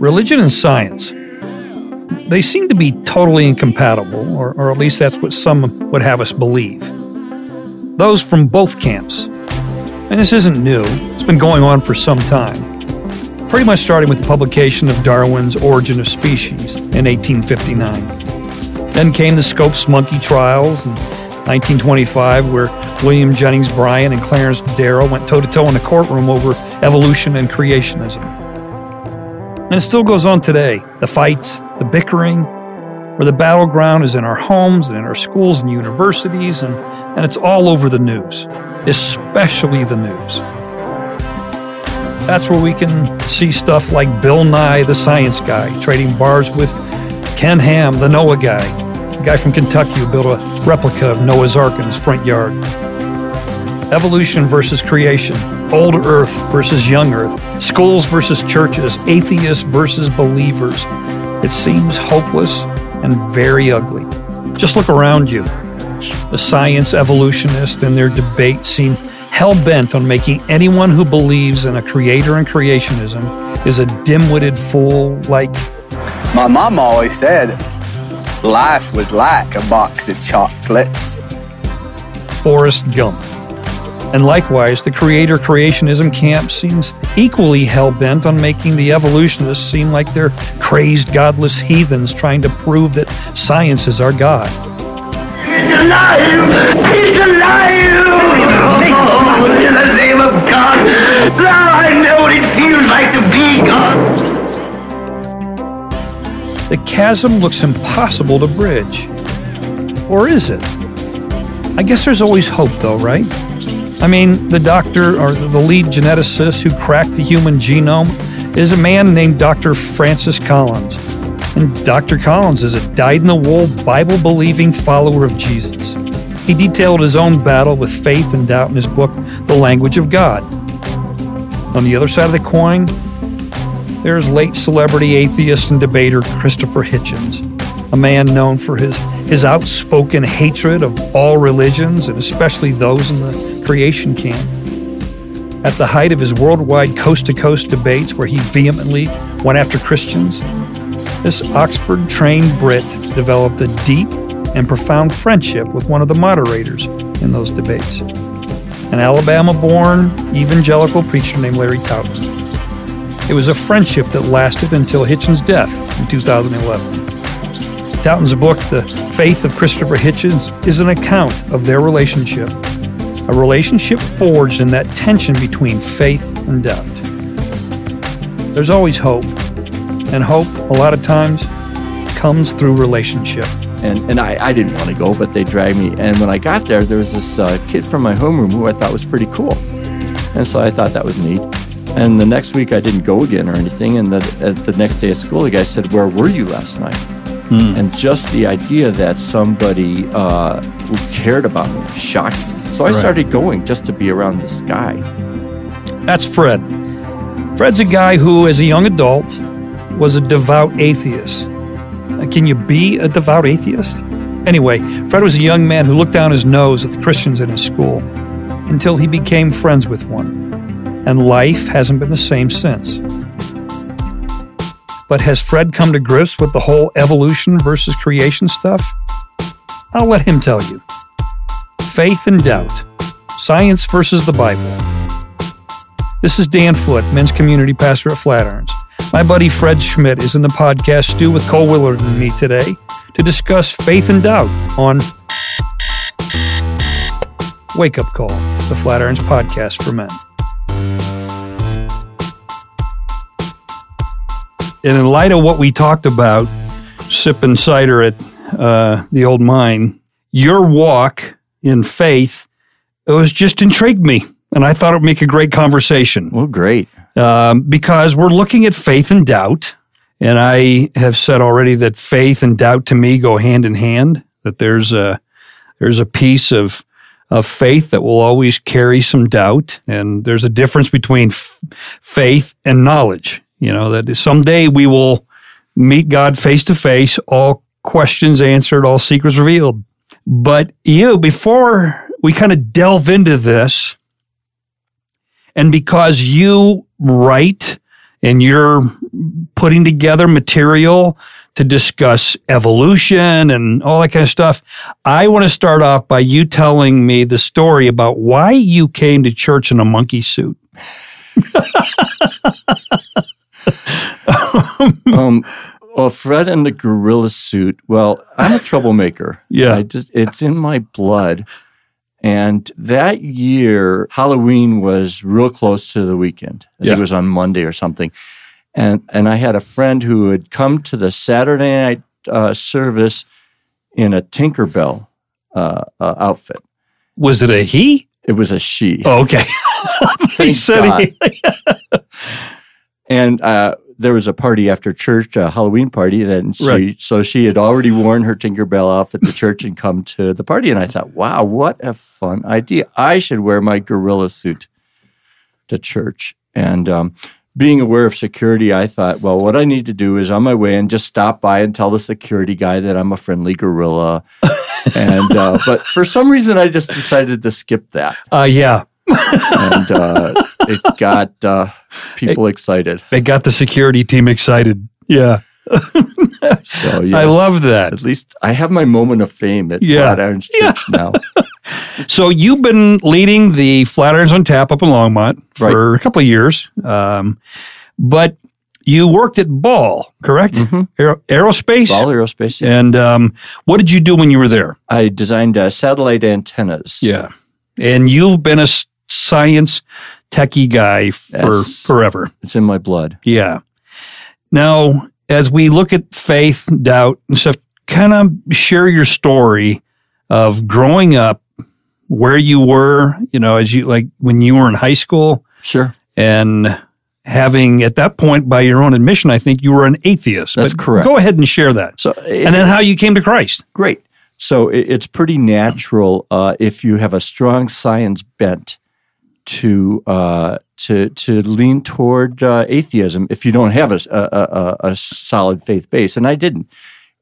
Religion and science. They seem to be totally incompatible, or, or at least that's what some would have us believe. Those from both camps. And this isn't new, it's been going on for some time. Pretty much starting with the publication of Darwin's Origin of Species in 1859. Then came the Scopes monkey trials in 1925, where William Jennings Bryan and Clarence Darrow went toe to toe in the courtroom over evolution and creationism. And it still goes on today. The fights, the bickering, where the battleground is in our homes and in our schools and universities, and, and it's all over the news, especially the news. That's where we can see stuff like Bill Nye, the science guy, trading bars with Ken Ham, the Noah guy, the guy from Kentucky who built a replica of Noah's Ark in his front yard. Evolution versus creation, old earth versus young earth, schools versus churches, atheists versus believers. It seems hopeless and very ugly. Just look around you. The science evolutionists and their debate seem hell bent on making anyone who believes in a creator and creationism is a dim witted fool like. My mom always said life was like a box of chocolates. Forrest Gump. And likewise, the creator creationism camp seems equally hell bent on making the evolutionists seem like they're crazed, godless heathens trying to prove that science is our God. He's alive! He's alive! Oh, in the name of God! Now I know what it feels like to The chasm looks impossible to bridge. Or is it? I guess there's always hope, though, right? I mean, the doctor or the lead geneticist who cracked the human genome is a man named Dr. Francis Collins. And Dr. Collins is a dyed in the wool, Bible believing follower of Jesus. He detailed his own battle with faith and doubt in his book, The Language of God. On the other side of the coin, there's late celebrity atheist and debater Christopher Hitchens, a man known for his, his outspoken hatred of all religions and especially those in the creation camp. At the height of his worldwide coast to coast debates, where he vehemently went after Christians, this Oxford trained Brit developed a deep and profound friendship with one of the moderators in those debates, an Alabama born evangelical preacher named Larry Taunton. It was a friendship that lasted until Hitchens' death in 2011. Taunton's book, The Faith of Christopher Hitchens, is an account of their relationship a relationship forged in that tension between faith and doubt. There's always hope, and hope, a lot of times, comes through relationship. And, and I, I didn't want to go, but they dragged me. And when I got there, there was this uh, kid from my homeroom who I thought was pretty cool. And so I thought that was neat. And the next week I didn't go again or anything. And the, the next day at school, the guy said, Where were you last night? Mm. And just the idea that somebody uh, who cared about me shocked me. So I right. started going just to be around this guy. That's Fred. Fred's a guy who, as a young adult, was a devout atheist. Can you be a devout atheist? Anyway, Fred was a young man who looked down his nose at the Christians in his school until he became friends with one. And life hasn't been the same since. But has Fred come to grips with the whole evolution versus creation stuff? I'll let him tell you. Faith and Doubt Science versus the Bible. This is Dan Foote, men's community pastor at Flatirons. My buddy Fred Schmidt is in the podcast stew with Cole Willard and me today to discuss faith and doubt on Wake Up Call, the Flatirons podcast for men. And in light of what we talked about, sipping cider at uh, the old mine, your walk in faith, it was just intrigued me. And I thought it would make a great conversation. Well, great. Um, because we're looking at faith and doubt. And I have said already that faith and doubt to me go hand in hand, that there's a, there's a piece of, of faith that will always carry some doubt. And there's a difference between f- faith and knowledge. You know, that someday we will meet God face to face, all questions answered, all secrets revealed. But you, before we kind of delve into this. And because you write and you're putting together material to discuss evolution and all that kind of stuff, I want to start off by you telling me the story about why you came to church in a monkey suit. um, well, Fred and the gorilla suit. Well, I'm a troublemaker. Yeah. I just, it's in my blood. And that year, Halloween was real close to the weekend. I think Yeah. it was on Monday or something. And and I had a friend who had come to the Saturday night uh, service in a Tinkerbell uh, uh, outfit. Was it a he? It was a she. Oh, okay. he said he. And uh, there was a party after church, a Halloween party. And she, Right. so she had already worn her Tinkerbell at the church and come to the party. And I thought, wow, what a fun idea! I should wear my gorilla suit to church. And um, being aware of security, I thought, well, what I need to do is on my way and just stop by and tell the security guy that I'm a friendly gorilla. and uh, but for some reason, I just decided to skip that, Uh, yeah. And uh, it got uh, people excited. It got the security team excited. Yeah. So yes. I love that. At least I have my moment of fame at Yeah. Flatirons Church now. So you've been leading the Flatirons on Tap up in Longmont for a couple of years, um, but you worked at Ball, correct? Mhm. Aero- aerospace. Ball Aerospace. yeah. And um, what did you do when you were there? I designed uh, satellite antennas. Yeah. And you've been a science techie guy for Yes. forever. It's in my blood. Yeah. Now, as we look at faith, doubt, and stuff, kind of share your story of growing up, where you were, you know, as you like when you were in high school, Sure. and having at that point, by your own admission, I think you were an atheist. That's But correct. Go ahead and share that. So And then how you came to Christ. great. So it, it's pretty natural uh, if you have a strong science bent to uh, to to lean toward uh, atheism. If you don't have a, a, a, a solid faith base, and I didn't.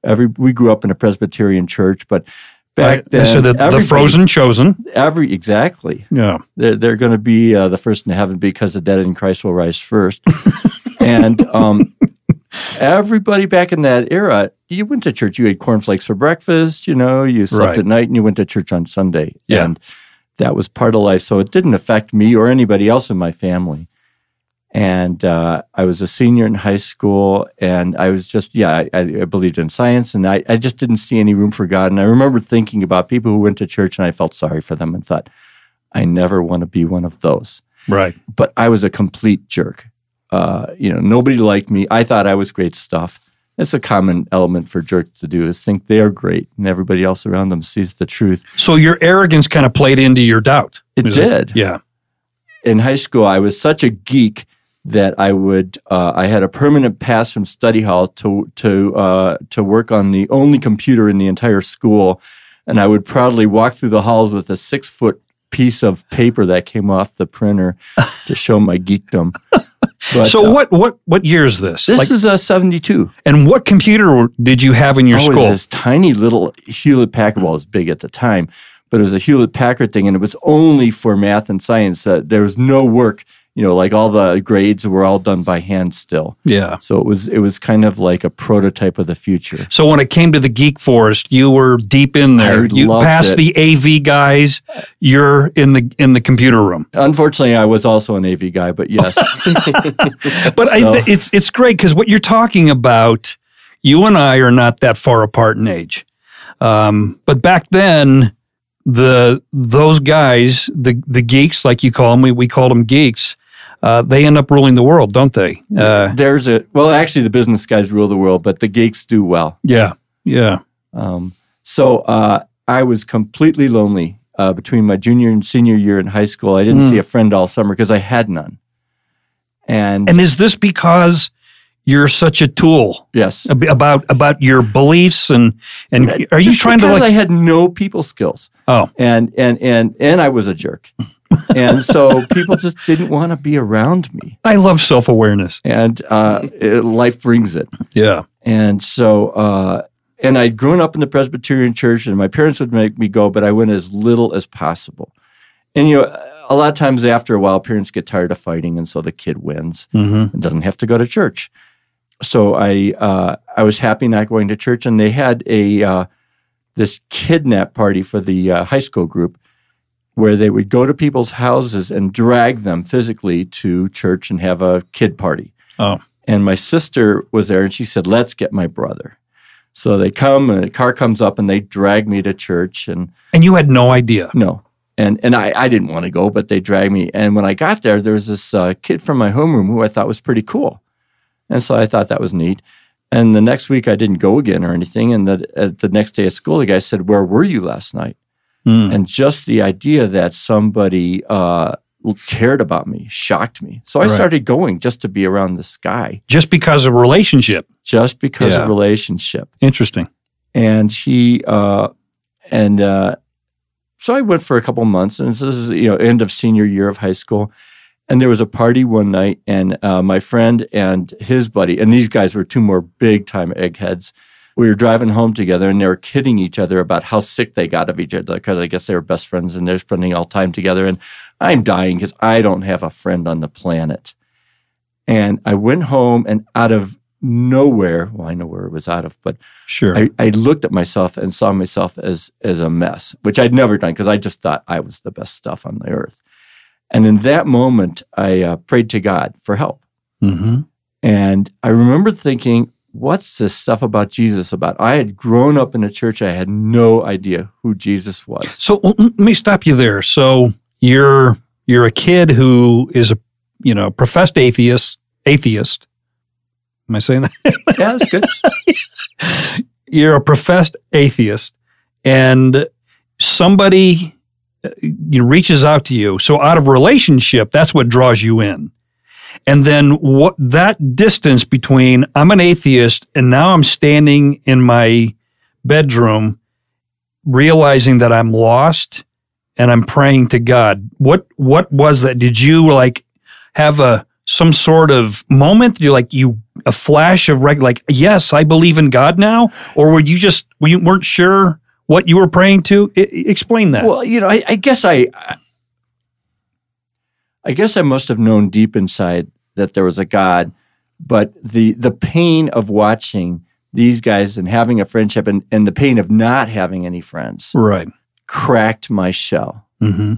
Every we grew up in a Presbyterian church, but back Right. then, so the, the frozen chosen. every exactly Yeah. they're, they're going to be uh, the first in heaven because the dead in Christ will rise first. and um, everybody back in that era, you went to church. You ate cornflakes for breakfast. You know, you slept Right. at night, and you went to church on Sunday. Yeah. And that was part of life. So it didn't affect me or anybody else in my family. And uh, I was a senior in high school, and I was just, yeah, I, I believed in science, and I, I just didn't see any room for God. And I remember thinking about people who went to church, and I felt sorry for them and thought, I never want to be one of those. Right. But I was a complete jerk. Uh, you know, nobody liked me. I thought I was great stuff. It's a common element for jerks to do is think they are great, and everybody else around them sees the truth. So your arrogance kind of played into your doubt. It did. Yeah. in high school, I was such a geek that I would uh, I had a permanent pass from study hall to to uh, to work on the only computer in the entire school, and I would proudly walk through the halls with a six foot piece of paper that came off the printer to show my geekdom. But, so uh, what what what year is this? This Like, is a seventy two. and what computer did you have in your oh, it was school? this tiny little Hewlett Packard. Well, it was big at the time, but it was a Hewlett Packard thing, and it was only for math and science. Uh, there was no work. You know, like all the grades were all done by hand still. yeah. So it was it was kind of like a prototype of the future. So when it came to the Geek Forest, you were deep in there. I you passed it. the AV guys. You're in the in the computer room. Unfortunately, I was also an AV guy, but yes, But I, So- th- it's it's great because what you're talking about, you and I are not that far apart in age. Um, but back then, the those guys, the the geeks, like you call them, we we called them geeks. Uh, they end up ruling the world, don't they? Uh, there's a well. Actually, the business guys rule the world, but the geeks do well. yeah, yeah. Um, so uh, I was completely lonely uh, between my junior and senior year in high school. I didn't Mm. see a friend all summer because I had none. And, And is this because you're such a tool yes, ab- about about your beliefs and and are you Just trying to because like? I had no people skills, oh, and and and and I was a jerk, and so people just didn't want to be around me. I love self awareness. And uh, it, life brings it. Yeah, And so, uh, and I'd grown up in the Presbyterian church, and my parents would make me go, but I went as little as possible. And you know, a lot of times after a while, parents get tired of fighting, and so the kid wins Mm-hmm. and doesn't have to go to church. So I uh, I was happy not going to church, and they had a uh, this kidnap party for the uh, high school group, where they would go to people's houses and drag them physically to church and have a kid party. Oh. And my sister was there, and she said, "Let's get my brother." So they come, and a car comes up, and they drag me to church, and And you had no idea. no. And and I, I didn't want to go, but they dragged me. And when I got there, there was this uh, kid from my homeroom who I thought was pretty cool. And so I thought that was neat. And the next week I didn't go again or anything. And the, uh, the next day at school, the guy said, Where were you last night? Mm. And just the idea that somebody uh, cared about me shocked me. So I Right. started going just to be around this guy, Just because of relationship. just because Yeah. of relationship Interesting. and he uh and uh so I went for a couple months and this is you know end of senior year of high school and there was a party one night and uh, my friend and his buddy and these guys were two more big time eggheads we were driving home together and they were kidding each other about how sick they got of each other because I guess they were best friends and they're spending all time together and I'm dying because I don't have a friend on the planet and I went home and out of nowhere well I know where it was out of but Sure. I, I looked at myself and saw myself as as a mess, which I'd never done because I just thought I was the best stuff on the earth. And in that moment, I uh, prayed to God for help. mm-hmm. And I remember thinking, what's this stuff about Jesus about? I had grown up in a church, I had no idea who Jesus was. So let me stop you there. So you're you're a kid who is a you know professed atheist. Atheist. Am I saying that? Yeah, that's good. you're a professed atheist, and somebody you know, reaches out to you. So out of relationship, that's what draws you in. And then what that distance between I'm an atheist and now I'm standing in my bedroom realizing that I'm lost and I'm praying to God. What what was that? Did you like have a some sort of moment? You like you a flash of reg- like yes, I believe in God now, or were you just you weren't sure what you were praying to? I, explain that. Well, you know, I, I guess I, I guess I must have known deep inside that there was a God, but the the pain of watching these guys and having a friendship and, and the pain of not having any friends right. cracked my shell. Mm-hmm.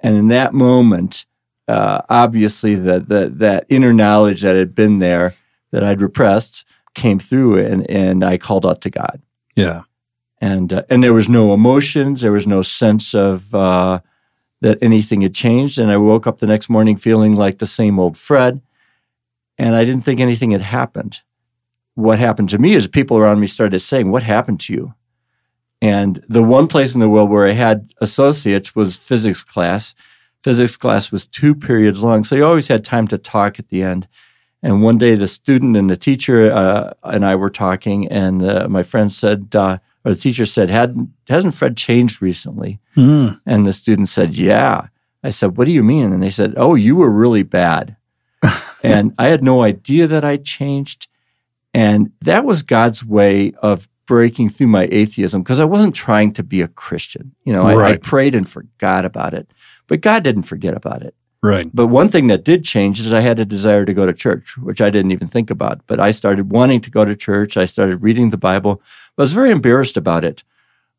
And in that moment, uh, obviously, the, the that inner knowledge that had been there that I'd repressed came through, and and I called out to God Yeah. And uh, and there was no emotions, there was no sense of uh, that anything had changed. And I woke up the next morning feeling like the same old Fred, and I didn't think anything had happened. What happened to me is people around me started saying, "What happened to you?" And the one place in the world where I had associates was physics class. Physics class was two periods long, so you always had time to talk at the end. And one day, the student and the teacher uh, and I were talking, and uh, my friend said, or the teacher said, Hadn't, hasn't Fred changed recently? Mm. And the student said, Yeah. I said, What do you mean? And they said, Oh, you were really bad. and I had no idea that I'd changed. And that was God's way of breaking through my atheism because I wasn't trying to be a Christian. You know, I, I prayed and forgot about it, but God didn't forget about it. Right. But one thing that did change is I had a desire to go to church, which I didn't even think about. But I started wanting to go to church. I started reading the Bible. I was very embarrassed about it.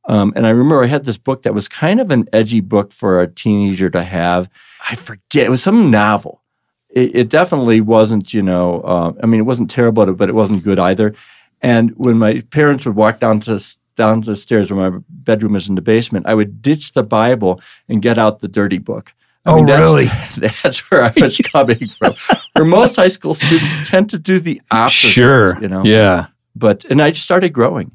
Um, and I remember I had this book that was kind of an edgy book for a teenager to have. I forget. It was some novel. It, it definitely wasn't, you know, uh, I mean, it wasn't terrible, but it wasn't good either. And when my parents would walk down to down the stairs where my bedroom is in the basement, I would ditch the Bible and get out the dirty book. I Oh, that's, really? That's where I was coming from. Where most high school students tend to do the opposite. Sure. You know. Yeah. But and I just started growing,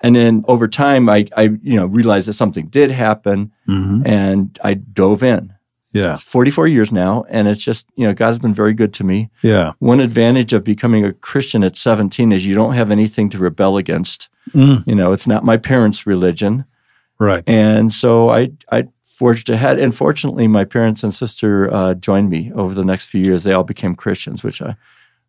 and then over time, I I you know realized that something did happen, hmm and I dove in. Yeah. 44 years now, and it's just you know God's been very good to me. Yeah. One advantage of becoming a Christian at 17 is you don't have anything to rebel against. Mm. You know, it's not my parents' religion. Right. And so I, I forged ahead. And fortunately, my parents and sister uh, joined me over the next few years. They all became Christians, which I,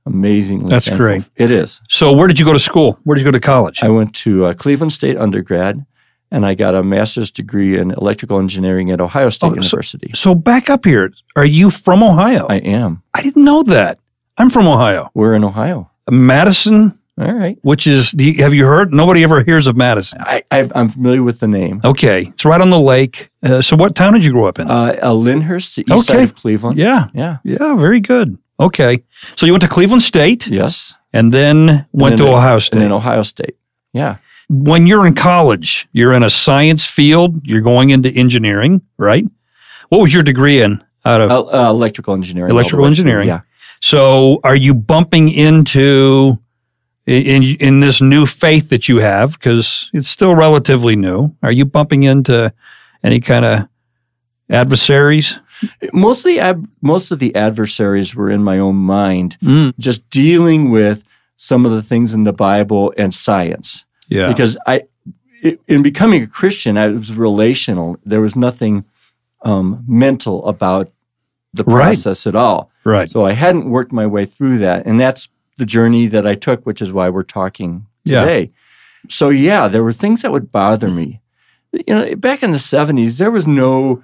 Amazingly, That's thankful. great. It is. So, where did you go to school? Where did you go to college? I went to uh, Cleveland State undergrad, and I got a master's degree in electrical engineering at Ohio State Oh, so- University. so, back up here. Are you from Ohio? I am. I didn't know that. I'm from Ohio. We're in Ohio. Madison, All right. which is, do you, have you heard? Nobody ever hears of Madison. I, I, I'm familiar with the name. Okay. It's right on the lake. Uh, so, what town did you grow up in? Uh, uh, Lyndhurst, the east side of Cleveland. yeah. Yeah. Yeah. Very good. Okay. So, you went to Cleveland State Yes. and then went And to then- Ohio State. And then Ohio State. Yeah. when you're in college, you're in a science field, you're going into engineering, right? What was your degree in out of? Uh, electrical engineering. Electrical engineering. Yeah. So are you bumping into in in this new faith that you have because it's still relatively new? Are you bumping into any kind of adversaries? Mostly, ab- most of the adversaries were in my own mind, Mm, just dealing with some of the things in the Bible and science. yeah. because I, in becoming a Christian, I was relational. There was nothing um, mental about the Right. process at all. right. So I hadn't worked my way through that, and that's the journey that I took, which is why we're talking Yeah. today. So yeah, there were things that would bother me. You know, back in the seventies, there was no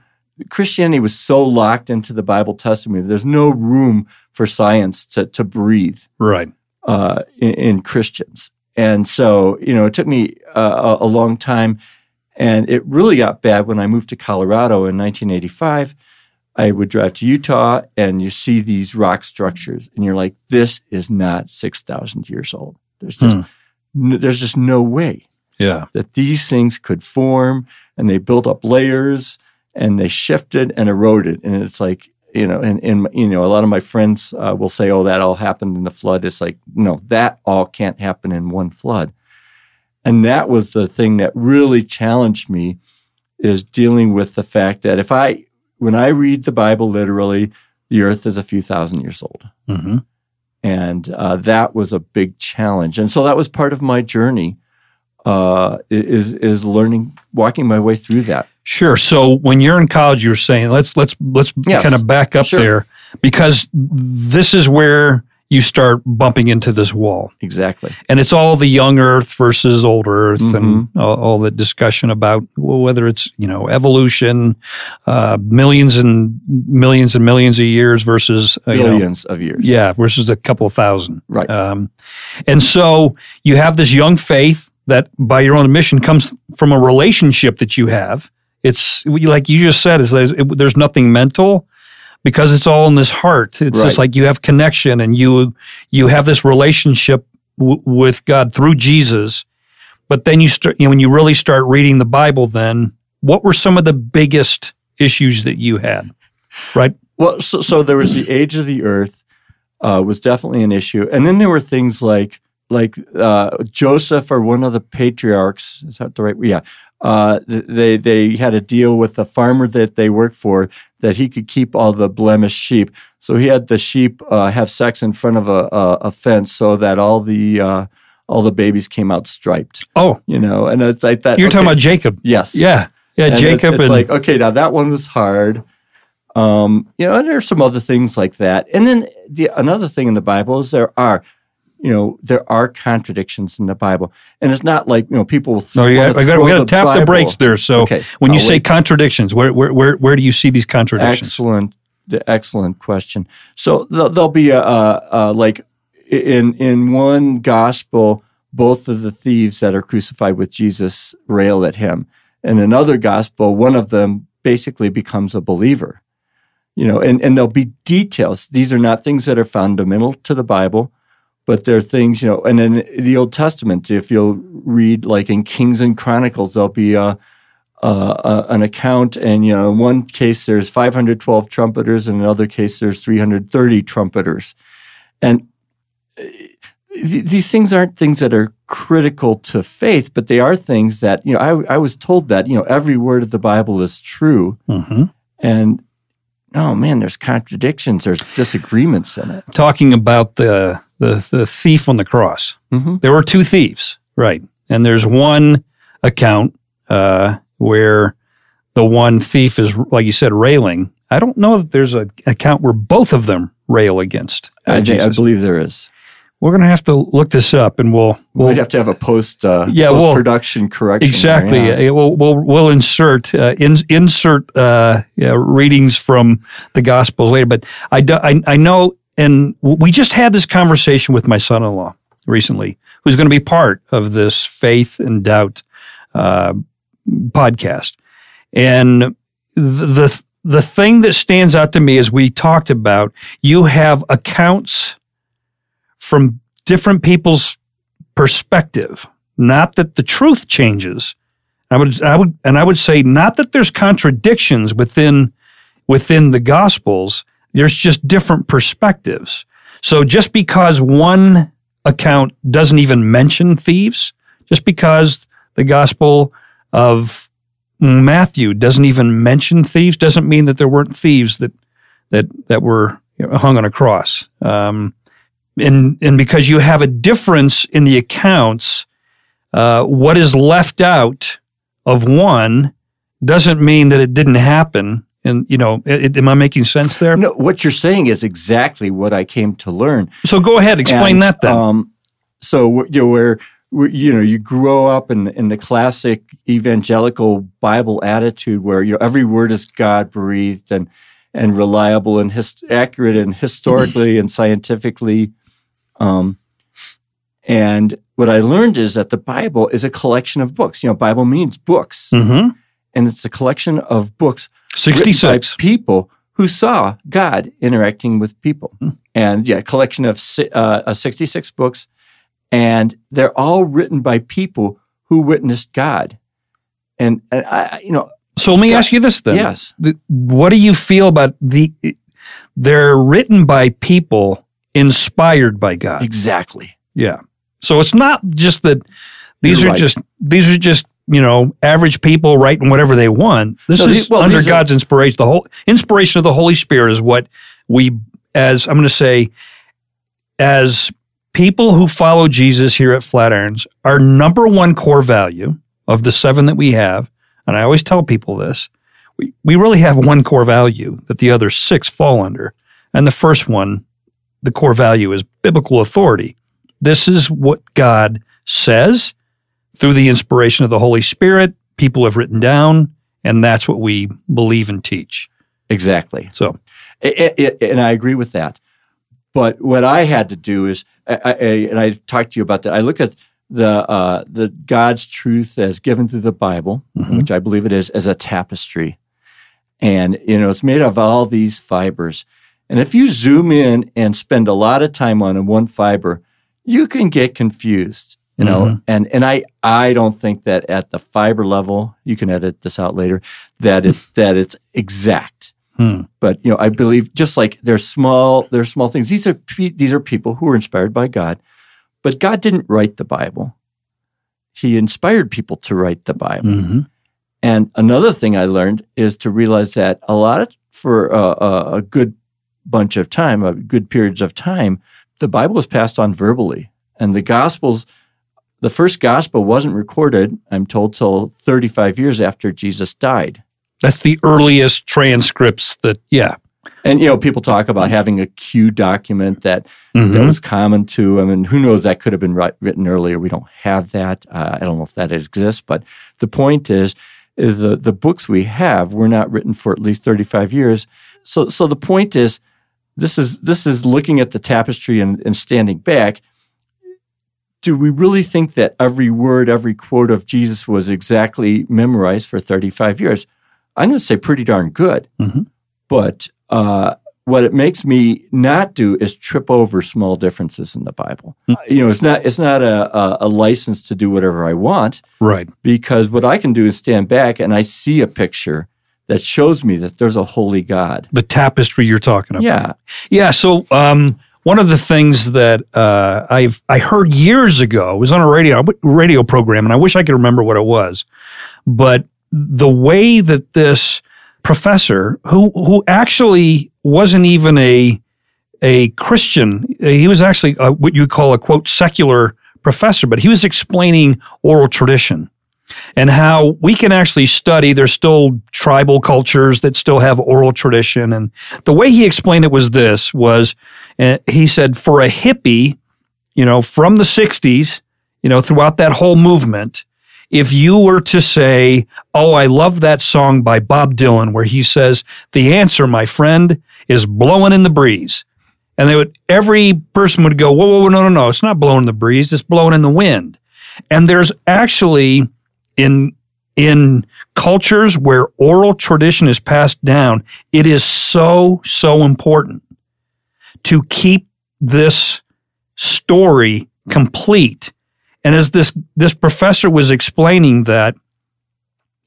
Christianity was so locked into the Bible testimony. There's no room for science to to breathe Right. uh, in, in Christians. And so, you know, it took me uh, a long time. And it really got bad when I moved to Colorado in 1985. I would drive to Utah and you see these rock structures and you're like, this is not 6,000 years old. There's just, n- there's just no way Yeah. that these things could form and they built up layers and they shifted and eroded. And it's like, you know, and, and you know, a lot of my friends uh, will say, oh, that all happened in the flood. It's like, no, that all can't happen in one flood. And that was the thing that really challenged me is dealing with the fact that if I, when I read the Bible literally, the earth is a few thousand years old hmm and uh, that was a big challenge. And so that was part of my journey. Uh, is is learning, walking my way through that. Sure. So when you're in college, you're saying let's let's let's Yes. kind of back up Sure. there because this is where you start bumping into this wall. Exactly. and it's all the young Earth versus old Earth, and Mm-hmm. all, all the discussion about well, whether it's you know evolution, uh, millions and millions and millions of years versus uh, you know, Billions of years. yeah, versus a couple of thousand. Right. Um, and so you have this young faith that, by your own admission, comes from a relationship that you have. It's like you just said, is there's nothing mental because it's all in this heart. It's just like you have connection and you you have this relationship w- with God through Jesus. But then you start, you know, when you really start reading the Bible, then what were some of the biggest issues that you had? Right. Well, so, so there was the age of the earth uh, was definitely an issue, and then there were things like like uh, Joseph or one of the patriarchs. Is that the right? Yeah. Uh, they they had a deal with the farmer that they worked for that he could keep all the blemished sheep. So he had the sheep uh, have sex in front of a, a, a fence so that all the uh, all the babies came out striped. Oh, You know, and it's like that. you're talking about Jacob. yes, Yeah. Yeah. and Jacob It's, it's and like okay, now that one was hard. Um, you know, and there's some other things like that. And then the another thing in the Bible is there are, you know, there are contradictions in the Bible, and it's not like you know people. No, you got, throw we got to tap the brakes there. So Okay, when you I'll say wait. contradictions, where, where where where do you see these contradictions? Excellent, the excellent question. So there'll, there'll be a, a, a like in in one gospel, both of the thieves that are crucified with Jesus rail at him. In another gospel, one of them basically becomes a believer. You know, and, and there'll be details. These are not things that are fundamental to the Bible, but there are things, you know, and in the Old Testament, if you'll read like in Kings and Chronicles, there'll be a, uh, uh, an account, and you know, in one case there's 512 trumpeters, and in another case there's 330 trumpeters, and th- these things aren't things that are critical to faith, but they are things that you know. I, I was told that you know every word of the Bible is true, hmm and oh man, there's contradictions, there's disagreements in it. Talking about the, the the thief on the cross. hmm There were two thieves, right? And there's one account uh, where the one thief is, like you said, railing. I don't know that there's an account where both of them rail against. uh, I, think- I believe there is. We're going to have to look this up, and we'll we'll We'd have to have a post uh, Yeah, well, production correction. exactly. yeah. We'll, we'll we'll insert uh, in, insert uh, yeah, readings from the Gospels later. But I, do, I I know, and we just had this conversation with my son-in-law recently, who's going to be part of this faith and doubt uh, podcast, and the the thing that stands out to me as we talked about, you have accounts from different people's perspective. Not that the truth changes. I would, I would, and I would say not that there's contradictions within within the Gospels. There's just different perspectives. So just because one account doesn't even mention thieves, just because the Gospel of Matthew doesn't even mention thieves, doesn't mean that there weren't thieves that that that were hung on a cross. Um, and and because you have a difference in the accounts, uh, what is left out of one doesn't mean that it didn't happen. And you know, it, am I making sense there? No, what you're saying is exactly what I came to learn. So go ahead, explain And, that then. Um, so you know where, where you know you grew up in in the classic evangelical Bible attitude where you know every word is God breathed and and reliable and his, accurate and historically and scientifically. Um, and what I learned is that the Bible is a collection of books. You know, Bible means books, mm-hmm. and it's a collection of books written by Sixty-six. people who saw God interacting with people. Hmm. And yeah, collection of uh, uh, 66 books. And they're all written by people who witnessed God. And, and I, you know, So let me ask you this then. yes, The- what do you feel about the? They're written by people inspired by God. exactly. Yeah. So it's not just that these You're are right. just these are just you know average people writing whatever they want. This No, is well, under these are- God's inspiration. The whole inspiration of the Holy Spirit is what we, as I'm going to say, as people who follow Jesus here at Flatirons, our number one core value of the seven that we have, and I always tell people this, we, we really have one core value that the other six fall under. And the first one, the core value is biblical authority. This is what God says through the inspiration of the Holy Spirit. People have written down, and that's what we believe and teach. Exactly. So, I- I- I- and I agree with that. But what I had to do is, I, I, and I talked to you about that. I look at the uh, the God's truth as given through the Bible, Mhm. which I believe it is, as a tapestry, and you know it's made of all these fibers. And if you zoom in and spend a lot of time on one fiber, you can get confused. You know, Mhm. and and I I don't think that at the fiber level, you can edit this out later, that it's that it's exact hmm. but you know i believe just like they're small they're small things these are these are people who were inspired by god but god didn't write the bible he inspired people to write the bible Mhm. and another thing i learned is to realize that a lot of for a good bunch of time a good periods of time the bible was passed on verbally and the gospels the first gospel wasn't recorded i'm told till 35 years after jesus died that's the earliest transcripts that, yeah. And you know, people talk about having a Q document that that Mhm. was common to. I mean, who knows? That could have been writ- written earlier. We don't have that. Uh, I don't know if that exists, but the point is, is the the books we have were not written for at least thirty five years. So, so the point is, this is this is looking at the tapestry and, and standing back. Do we really think that every word, every quote of Jesus was exactly memorized for 35 years? I'm going to say pretty darn good. Mhm. But uh, what it makes me not do is trip over small differences in the Bible. Mm. You know, it's not it's not a, a, a license to do whatever I want Right. because what I can do is stand back and I see a picture that shows me that there's a holy God. The tapestry you're talking about. Yeah, Yeah. So um, one of the things that uh, I've I heard years ago was on a radio radio program, and I wish I could remember what it was, but the way that this professor, who who actually wasn't even a a Christian, he was actually a, what you call a quote secular professor, but he was explaining oral tradition. and how we can actually study. There's still tribal cultures that still have oral tradition. And the way he explained it was this was, uh, he said, for a hippie, you know, from the 60s, you know, throughout that whole movement, if you were to say, Oh, I love that song by Bob Dylan, where he says, The answer, my friend, is blowing in the breeze. And they would, every person would go, Whoa, whoa, whoa, no, no, no, it's not blowing in the breeze, it's blowing in the wind. And there's actually in, in cultures where oral tradition is passed down, it is so, so important to keep this story complete and as this this professor was explaining that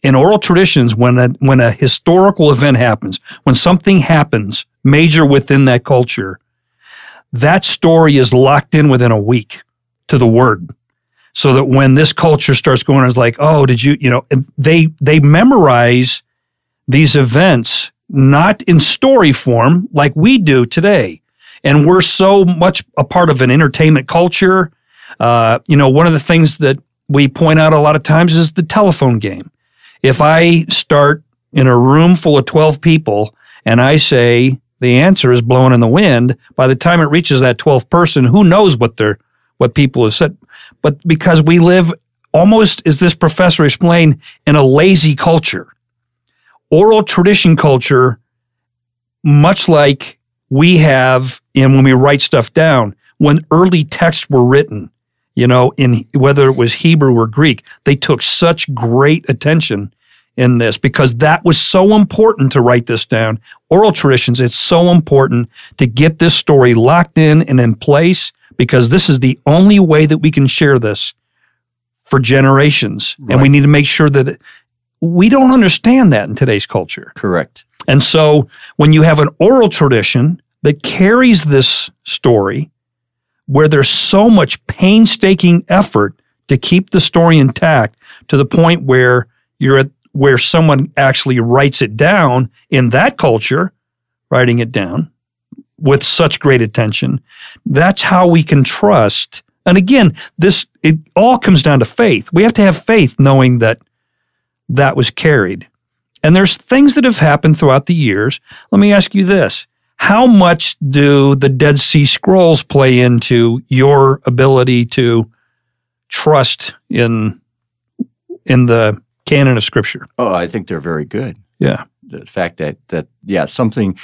in oral traditions, when a when a historical event happens, when something happens major within that culture, that story is locked in within a week to the word. So that when this culture starts going, it's like, oh, did you, you know, they they memorize these events not in story form like we do today. And we're so much a part of an entertainment culture uh, you know, one of the things that we point out a lot of times is the telephone game. If I start in a room full of 12 people and I say the answer is blowing in the wind, by the time it reaches that 12th person, who knows what they're, what people have said. But because we live almost, as this professor explained, in a lazy culture, oral tradition culture, much like we have and when we write stuff down, when early texts were written, you know, in whether it was Hebrew or Greek, they took such great attention in this because that was so important to write this down. Oral traditions, it's so important to get this story locked in and in place because this is the only way that we can share this for generations. Right. And we need to make sure that we don't understand that in today's culture. Correct. And so when you have an oral tradition that carries this story, where there's so much painstaking effort to keep the story intact to the point where you're at where someone actually writes it down in that culture, writing it down with such great attention. That's how we can trust. And again, this it all comes down to faith. We have to have faith knowing that that was carried. And there's things that have happened throughout the years. Let me ask you this. How much do the Dead Sea Scrolls play into your ability to trust in in the canon of Scripture? Oh, I think they're very good. Yeah. The fact that that yeah, something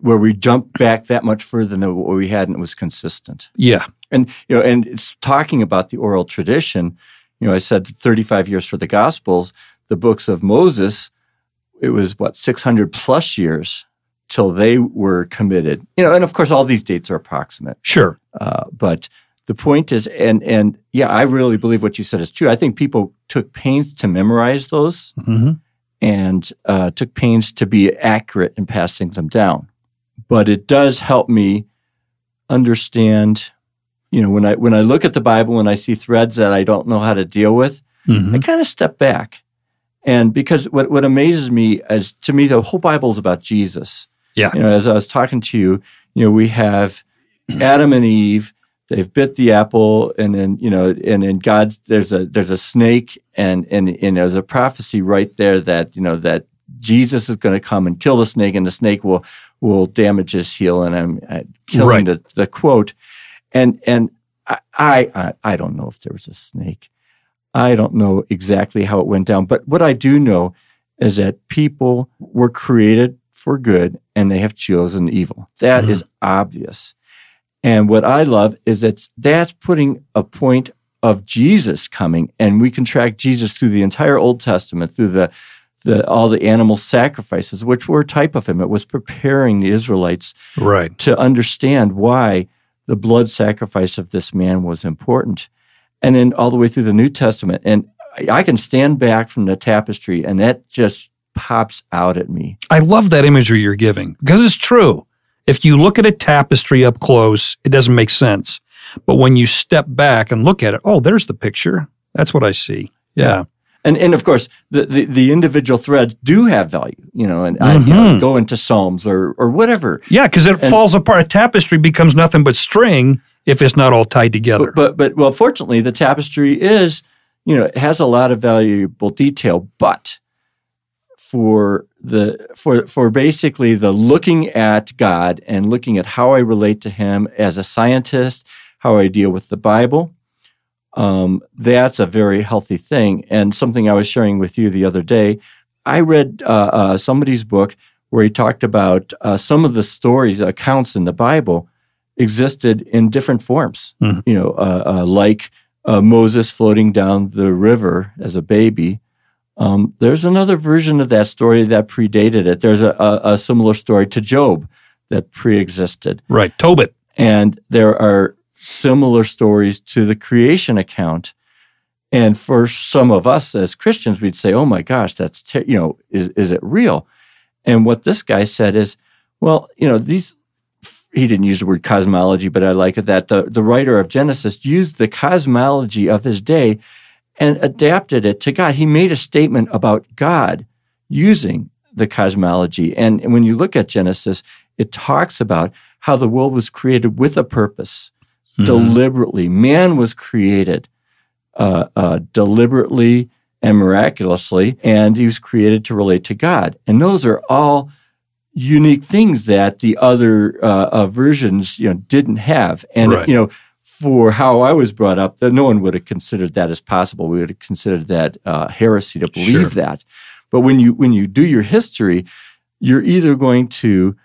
where we jump back that much further than what we had and it was consistent. Yeah. And you know, and it's talking about the oral tradition. You know, I said 35 years for the Gospels. The books of Moses, it was what 600 plus years till they were committed. You know, and of course, all these dates are approximate. Sure. Uh, but the point is, and and yeah, I really believe what you said is true. I think people took pains to memorize those mm-hmm. and uh, took pains to be accurate in passing them down. But it does help me understand. You know, when I when I look at the Bible and I see threads that I don't know how to deal with, mm-hmm. I kind of step back. And because what, what amazes me is to me, the whole Bible is about Jesus. Yeah. You know, as I was talking to you, you know, we have Adam and Eve. They've bit the apple, and then you know, and then God's there's a there's a snake, and and and there's a prophecy right there that you know that Jesus is going to come and kill the snake, and the snake will will damage his heel, and I'm uh, killing right. the, the quote, and and I, I I don't know if there was a snake. I don't know exactly how it went down, but what I do know is that people were created for good and they have chosen evil. That mm-hmm. is obvious. And what I love is that that's putting a point of Jesus coming and we can track Jesus through the entire Old Testament, through the, the all the animal sacrifices, which were a type of him. It was preparing the Israelites right. to understand why the blood sacrifice of this man was important. And then all the way through the New Testament. And I can stand back from the tapestry and that just pops out at me. I love that imagery you're giving because it's true. If you look at a tapestry up close, it doesn't make sense. But when you step back and look at it, oh, there's the picture. That's what I see. Yeah. And, and of course, the, the, the individual threads do have value, you know, and mm-hmm. I you know, mm-hmm. go into Psalms or, or whatever. Yeah, because it and, falls apart. A tapestry becomes nothing but string if it's not all tied together. But, but, but, well, fortunately, the tapestry is you know, it has a lot of valuable detail, but for the for for basically the looking at God and looking at how I relate to Him as a scientist, how I deal with the Bible, um, that's a very healthy thing. And something I was sharing with you the other day, I read uh, uh, somebody's book where he talked about uh, some of the stories, accounts in the Bible existed in different forms. Mhm. You know, uh, uh, like uh, Moses floating down the river as a baby. Um, there's another version of that story that predated it. There's a, a, a similar story to Job that pre-existed. Right. Tobit. And there are similar stories to the creation account. And for some of us as Christians, we'd say, "Oh my gosh, that's ter- you know, is is it real?" And what this guy said is, "Well, you know, these." He didn't use the word cosmology, but I like it that the, the writer of Genesis used the cosmology of his day and adapted it to God. He made a statement about God using the cosmology. And when you look at Genesis, it talks about how the world was created with a purpose, deliberately. Man was created uh, uh, deliberately and miraculously, and he was created to relate to God. And those are all unique things that the other uh, uh, versions, you know, didn't have. And Right. you know, for how I was brought up, that no one would have considered that as possible. We would have considered that uh, heresy to believe Sure. that. But when you when you do your history, you're either going to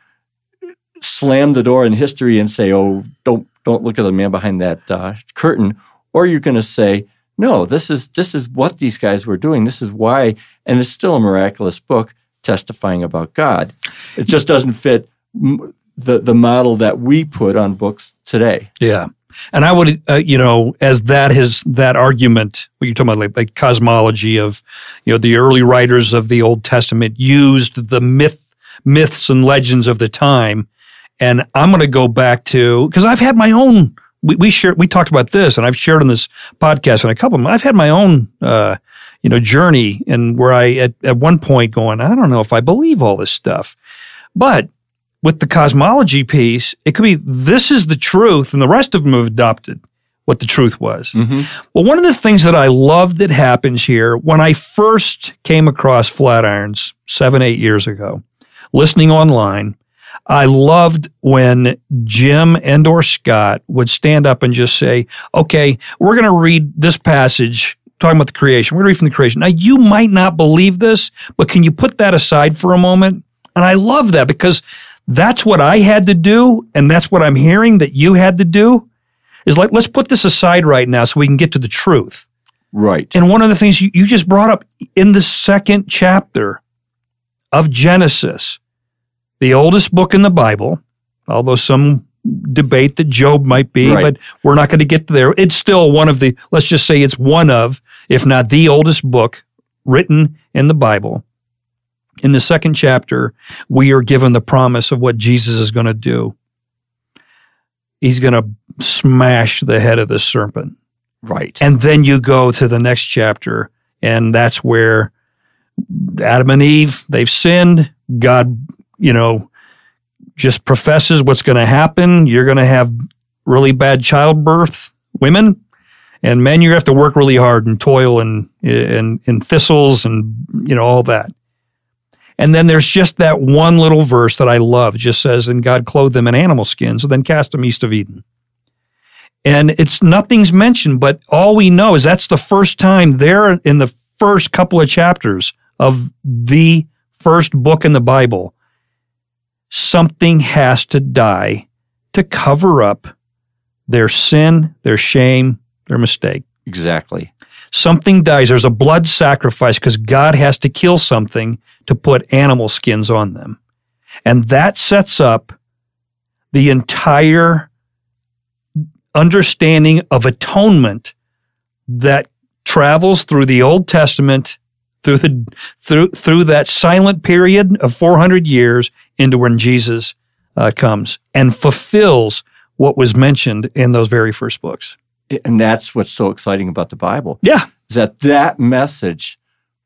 slam the door in history and say, "Oh, don't don't look at the man behind that uh, curtain," or you're going to say, "No, this is this is what these guys were doing. This is why," and it's still a miraculous book testifying about God. It just doesn't fit the the model that we put on books today. Yeah. And I would, uh, you know, as that has that argument, what you're talking about, like, like cosmology of, you know, the early writers of the Old Testament used the myth, myths and legends of the time. And I'm going to go back to, because I've had my own, we, we shared, we talked about this and I've shared on this podcast and a couple of them, I've had my own, uh, you know, journey and where I, at, at one point going, I don't know if I believe all this stuff. But with the cosmology piece, it could be this is the truth, and the rest of them have adopted what the truth was. Mm-hmm. Well, one of the things that I love that happens here, when I first came across Flatirons seven, eight years ago, listening online, I loved when Jim and or Scott would stand up and just say, okay, we're going to read this passage talking about the creation. We're going to read from the creation. Now, you might not believe this, but can you put that aside for a moment? And I love that because that's what I had to do. And that's what I'm hearing that you had to do is like, let's put this aside right now so we can get to the truth. Right. And one of the things you, you just brought up in the second chapter of Genesis, the oldest book in the Bible, although some debate that Job might be, Right. but we're not going to get there. It's still one of the, let's just say it's one of, if not the oldest book written in the Bible. In the second chapter, we are given the promise of what Jesus is going to do. He's going to smash the head of the serpent. right. And then you go to the next chapter, and that's where Adam and Eve, they've sinned. God, you know, just professes what's going to happen. You're going to have really bad childbirth, women. And men, you have to work really hard and toil and, and, and thistles and, you know, all that. And then there's just that one little verse that I love. It just says, and God clothed them in animal skins and then cast them east of Eden. And it's nothing's mentioned, but all we know is that's the first time there in the first couple of chapters of the first book in the Bible. Something has to die to cover up their sin, their shame, their mistake. Exactly. Something dies. There's a blood sacrifice because God has to kill something to put animal skins on them. And that sets up the entire understanding of atonement that travels through the Old Testament through the through through that silent period of 400 years into when Jesus uh, comes and fulfills what was mentioned in those very first books. And that's what's so exciting about the Bible Yeah, is that that message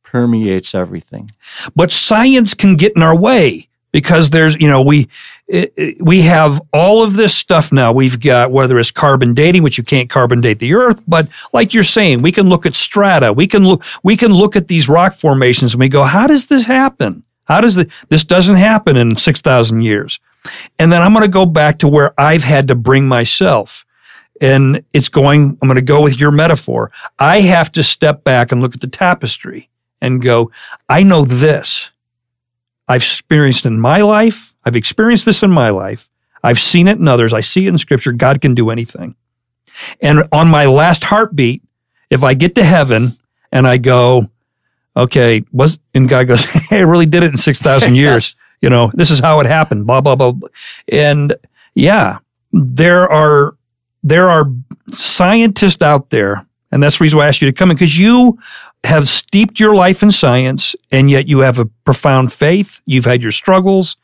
permeates everything. but science can get in our way because there's you know we it, it- we have all of this stuff now. We've got whether it's carbon dating, which you can't carbon date the Earth, but like you're saying, we can look at strata. We can look. We can look at these rock formations and we go, how does this happen? How does the, this doesn't happen in six thousand years? And then I'm going to go back to where I've had to bring myself. And it's going, I'm going to go with your metaphor. I have to step back and look at the tapestry and go, I know this. I've experienced in my life. I've experienced this in my life. I've seen it in others. I see it in scripture. God can do anything. And on my last heartbeat, if I get to heaven and I go, okay, was, and God goes, hey, I really did it in 6,000 years. You know, this is how it happened, blah, blah, blah. blah. And yeah, there are, there are scientists out there. And that's the reason why I asked you to come in because you have steeped your life in science and yet you have a profound faith. You've had your struggles.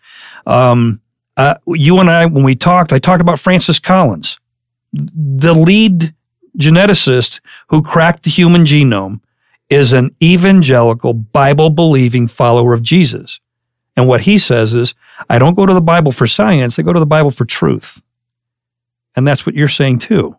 Um, uh, you and I, when we talked, I talked about Francis Collins, the lead geneticist who cracked the human genome is an evangelical, Bible believing follower of Jesus. And what he says is, I don't go to the Bible for science, I go to the Bible for truth. And that's what you're saying too.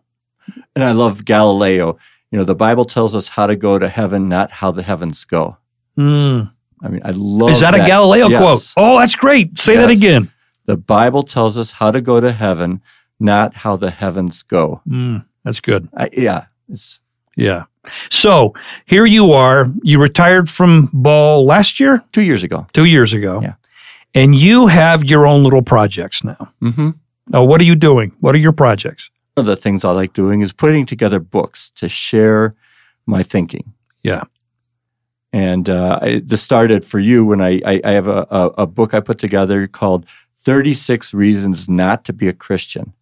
And I love Galileo. You know, the Bible tells us how to go to heaven, not how the heavens go. Mm. I mean, I love Is that, a Galileo Yes. quote? Oh, that's great. Say that again. The Bible tells us how to go to heaven, not how the heavens go. Mm, that's good. I, yeah, it's Yeah. So here you are. You retired from ball last year, two years ago. two years ago. Yeah. And you have your own little projects now. hmm Now, what are you doing? What are your projects? One of the things I like doing is putting together books to share my thinking. Yeah. And uh, I, this started for you when I, I, I have a, a, a book I put together called 36 Reasons Not to Be a Christian,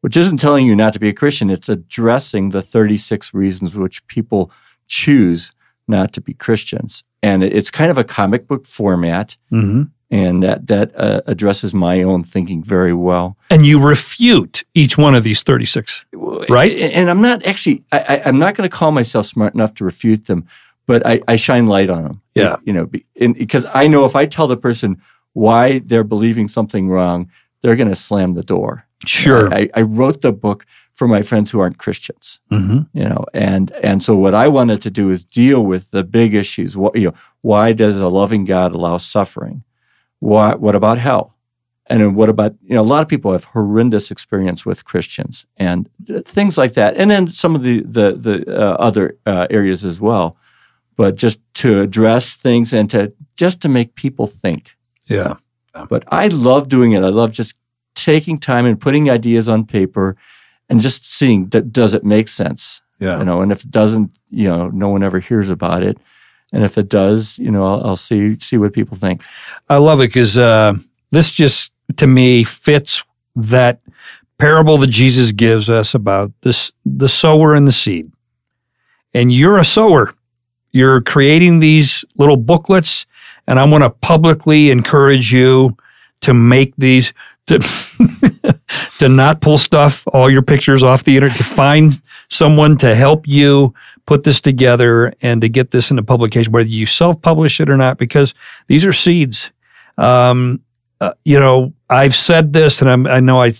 which isn't telling you not to be a Christian. It's addressing the 36 reasons which people choose not to be Christians. And it's kind of a comic book format. Mm-hmm. And that, that uh, addresses my own thinking very well. And you refute each one of these 36. Right. And I'm not actually, I, I, I'm not going to call myself smart enough to refute them, but I, I shine light on them. Yeah. You know, because I know if I tell the person why they're believing something wrong, they're going to slam the door. Sure. I, I wrote the book for my friends who aren't Christians, mm-hmm. you know, and, and so what I wanted to do is deal with the big issues. What, you know, why does a loving God allow suffering? What, what about hell? And then what about, you know, a lot of people have horrendous experience with Christians and things like that. And then some of the, the, the uh, other uh, areas as well. But just to address things and to, just to make people think. Yeah. But I love doing it. I love just taking time and putting ideas on paper and just seeing that does it make sense? Yeah. You know, and if it doesn't, you know, no one ever hears about it. And if it does, you know, I'll, I'll see see what people think. I love it because uh, this just to me fits that parable that Jesus gives us about this the sower and the seed. And you're a sower. You're creating these little booklets, and I want to publicly encourage you to make these to to not pull stuff, all your pictures off the internet, to find someone to help you put this together and to get this into publication, whether you self-publish it or not, because these are seeds. Um, uh, you know, I've said this, and I'm, I know I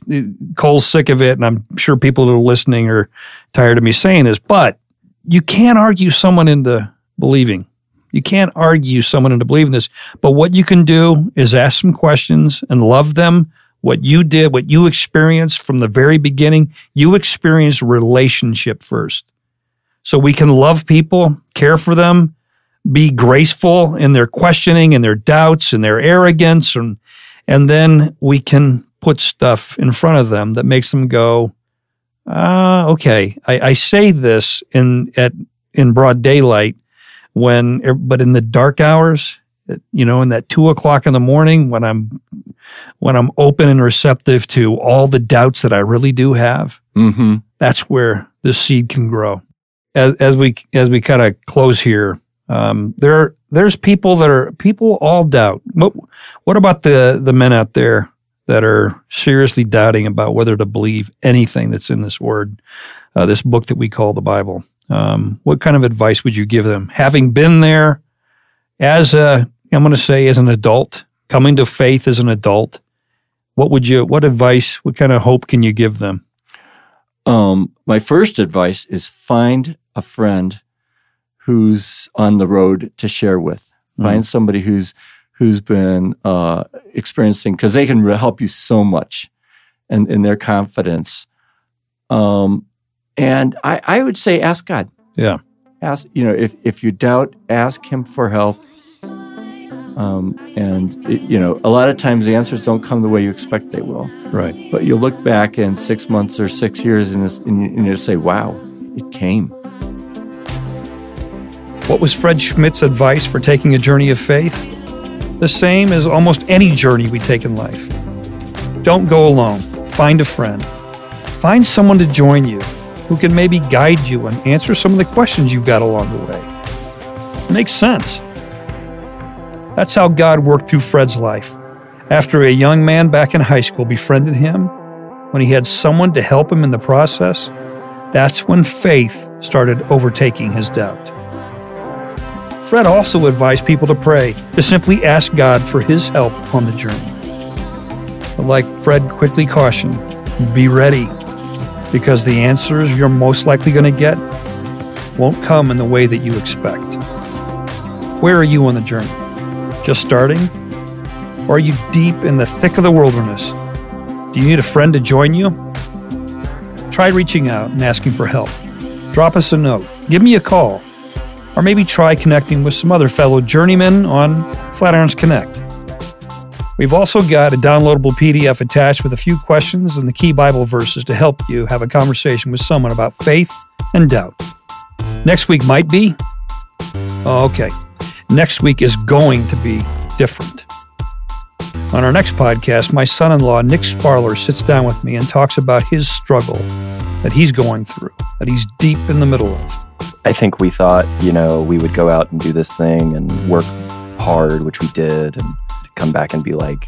Cole's sick of it, and I'm sure people who are listening are tired of me saying this, but you can't argue someone into believing. You can't argue someone into believing this. But what you can do is ask some questions and love them. What you did, what you experienced from the very beginning, you experienced relationship first. So we can love people, care for them, be graceful in their questioning and their doubts and their arrogance and and then we can put stuff in front of them that makes them go ah okay I, I say this in at in broad daylight when but in the dark hours you know in that two o'clock in the morning when i'm when i'm open and receptive to all the doubts that i really do have Mm-hmm. that's where this seed can grow. As, as we as we kind of close here, um, there there's people that are people all doubt. What what about the the men out there that are seriously doubting about whether to believe anything that's in this word, uh, this book that we call the Bible? Um, what kind of advice would you give them, having been there as a I'm going to say as an adult, coming to faith as an adult? what would you, what advice, what kind of hope can you give them? Um, my first advice is find a friend who's on the road to share with. Mm. Find somebody who's who's been uh, experiencing because they can help you so much, and in their confidence. Um, and I, I would say ask God. Yeah. Ask you know if if you doubt, ask Him for help. Um, and it, you know, a lot of times the answers don't come the way you expect they will. Right. But you look back in six months or six years and, it's- and, you, and you say, wow, it came. What was Fred Schmidt's advice for taking a journey of faith? The same as almost any journey we take in life. Don't go alone. Find a friend. Find someone to join you who can maybe guide you and answer some of the questions you've got along the way. makes sense. That's how God worked through Fred's life. After a young man back in high school befriended him, when he had someone to help him in the process, that's when faith started overtaking his doubt. Fred also advised people to pray, to simply ask God for his help on the journey. But like Fred quickly cautioned, be ready, because the answers you're most likely going to get won't come in the way that you expect. Where are you on the journey? Just starting? Or are you deep in the thick of the wilderness? Do you need a friend to join you? Try reaching out and asking for help. Drop us a note. Give me a call or maybe try connecting with some other fellow journeymen on Flatirons Connect. We've also got a downloadable PDF attached with a few questions and the key Bible verses to help you have a conversation with someone about faith and doubt. Next week might be? Okay. Next week is going to be different. On our next podcast, my son in law, Nick Sparler, sits down with me and talks about his struggle that he's going through, that he's deep in the middle of. I think we thought, you know, we would go out and do this thing and work hard, which we did, and come back and be like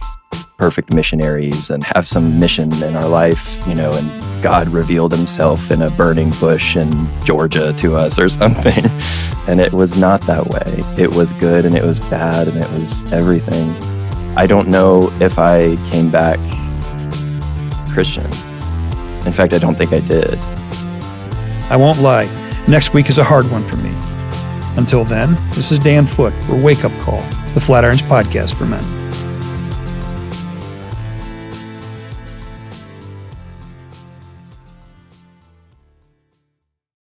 perfect missionaries and have some mission in our life, you know, and God revealed himself in a burning bush in Georgia to us or something. And it was not that way. It was good and it was bad and it was everything. I don't know if I came back Christian. In fact, I don't think I did. I won't lie, next week is a hard one for me. Until then, this is Dan Foote for Wake Up Call, the Flatirons Podcast for Men.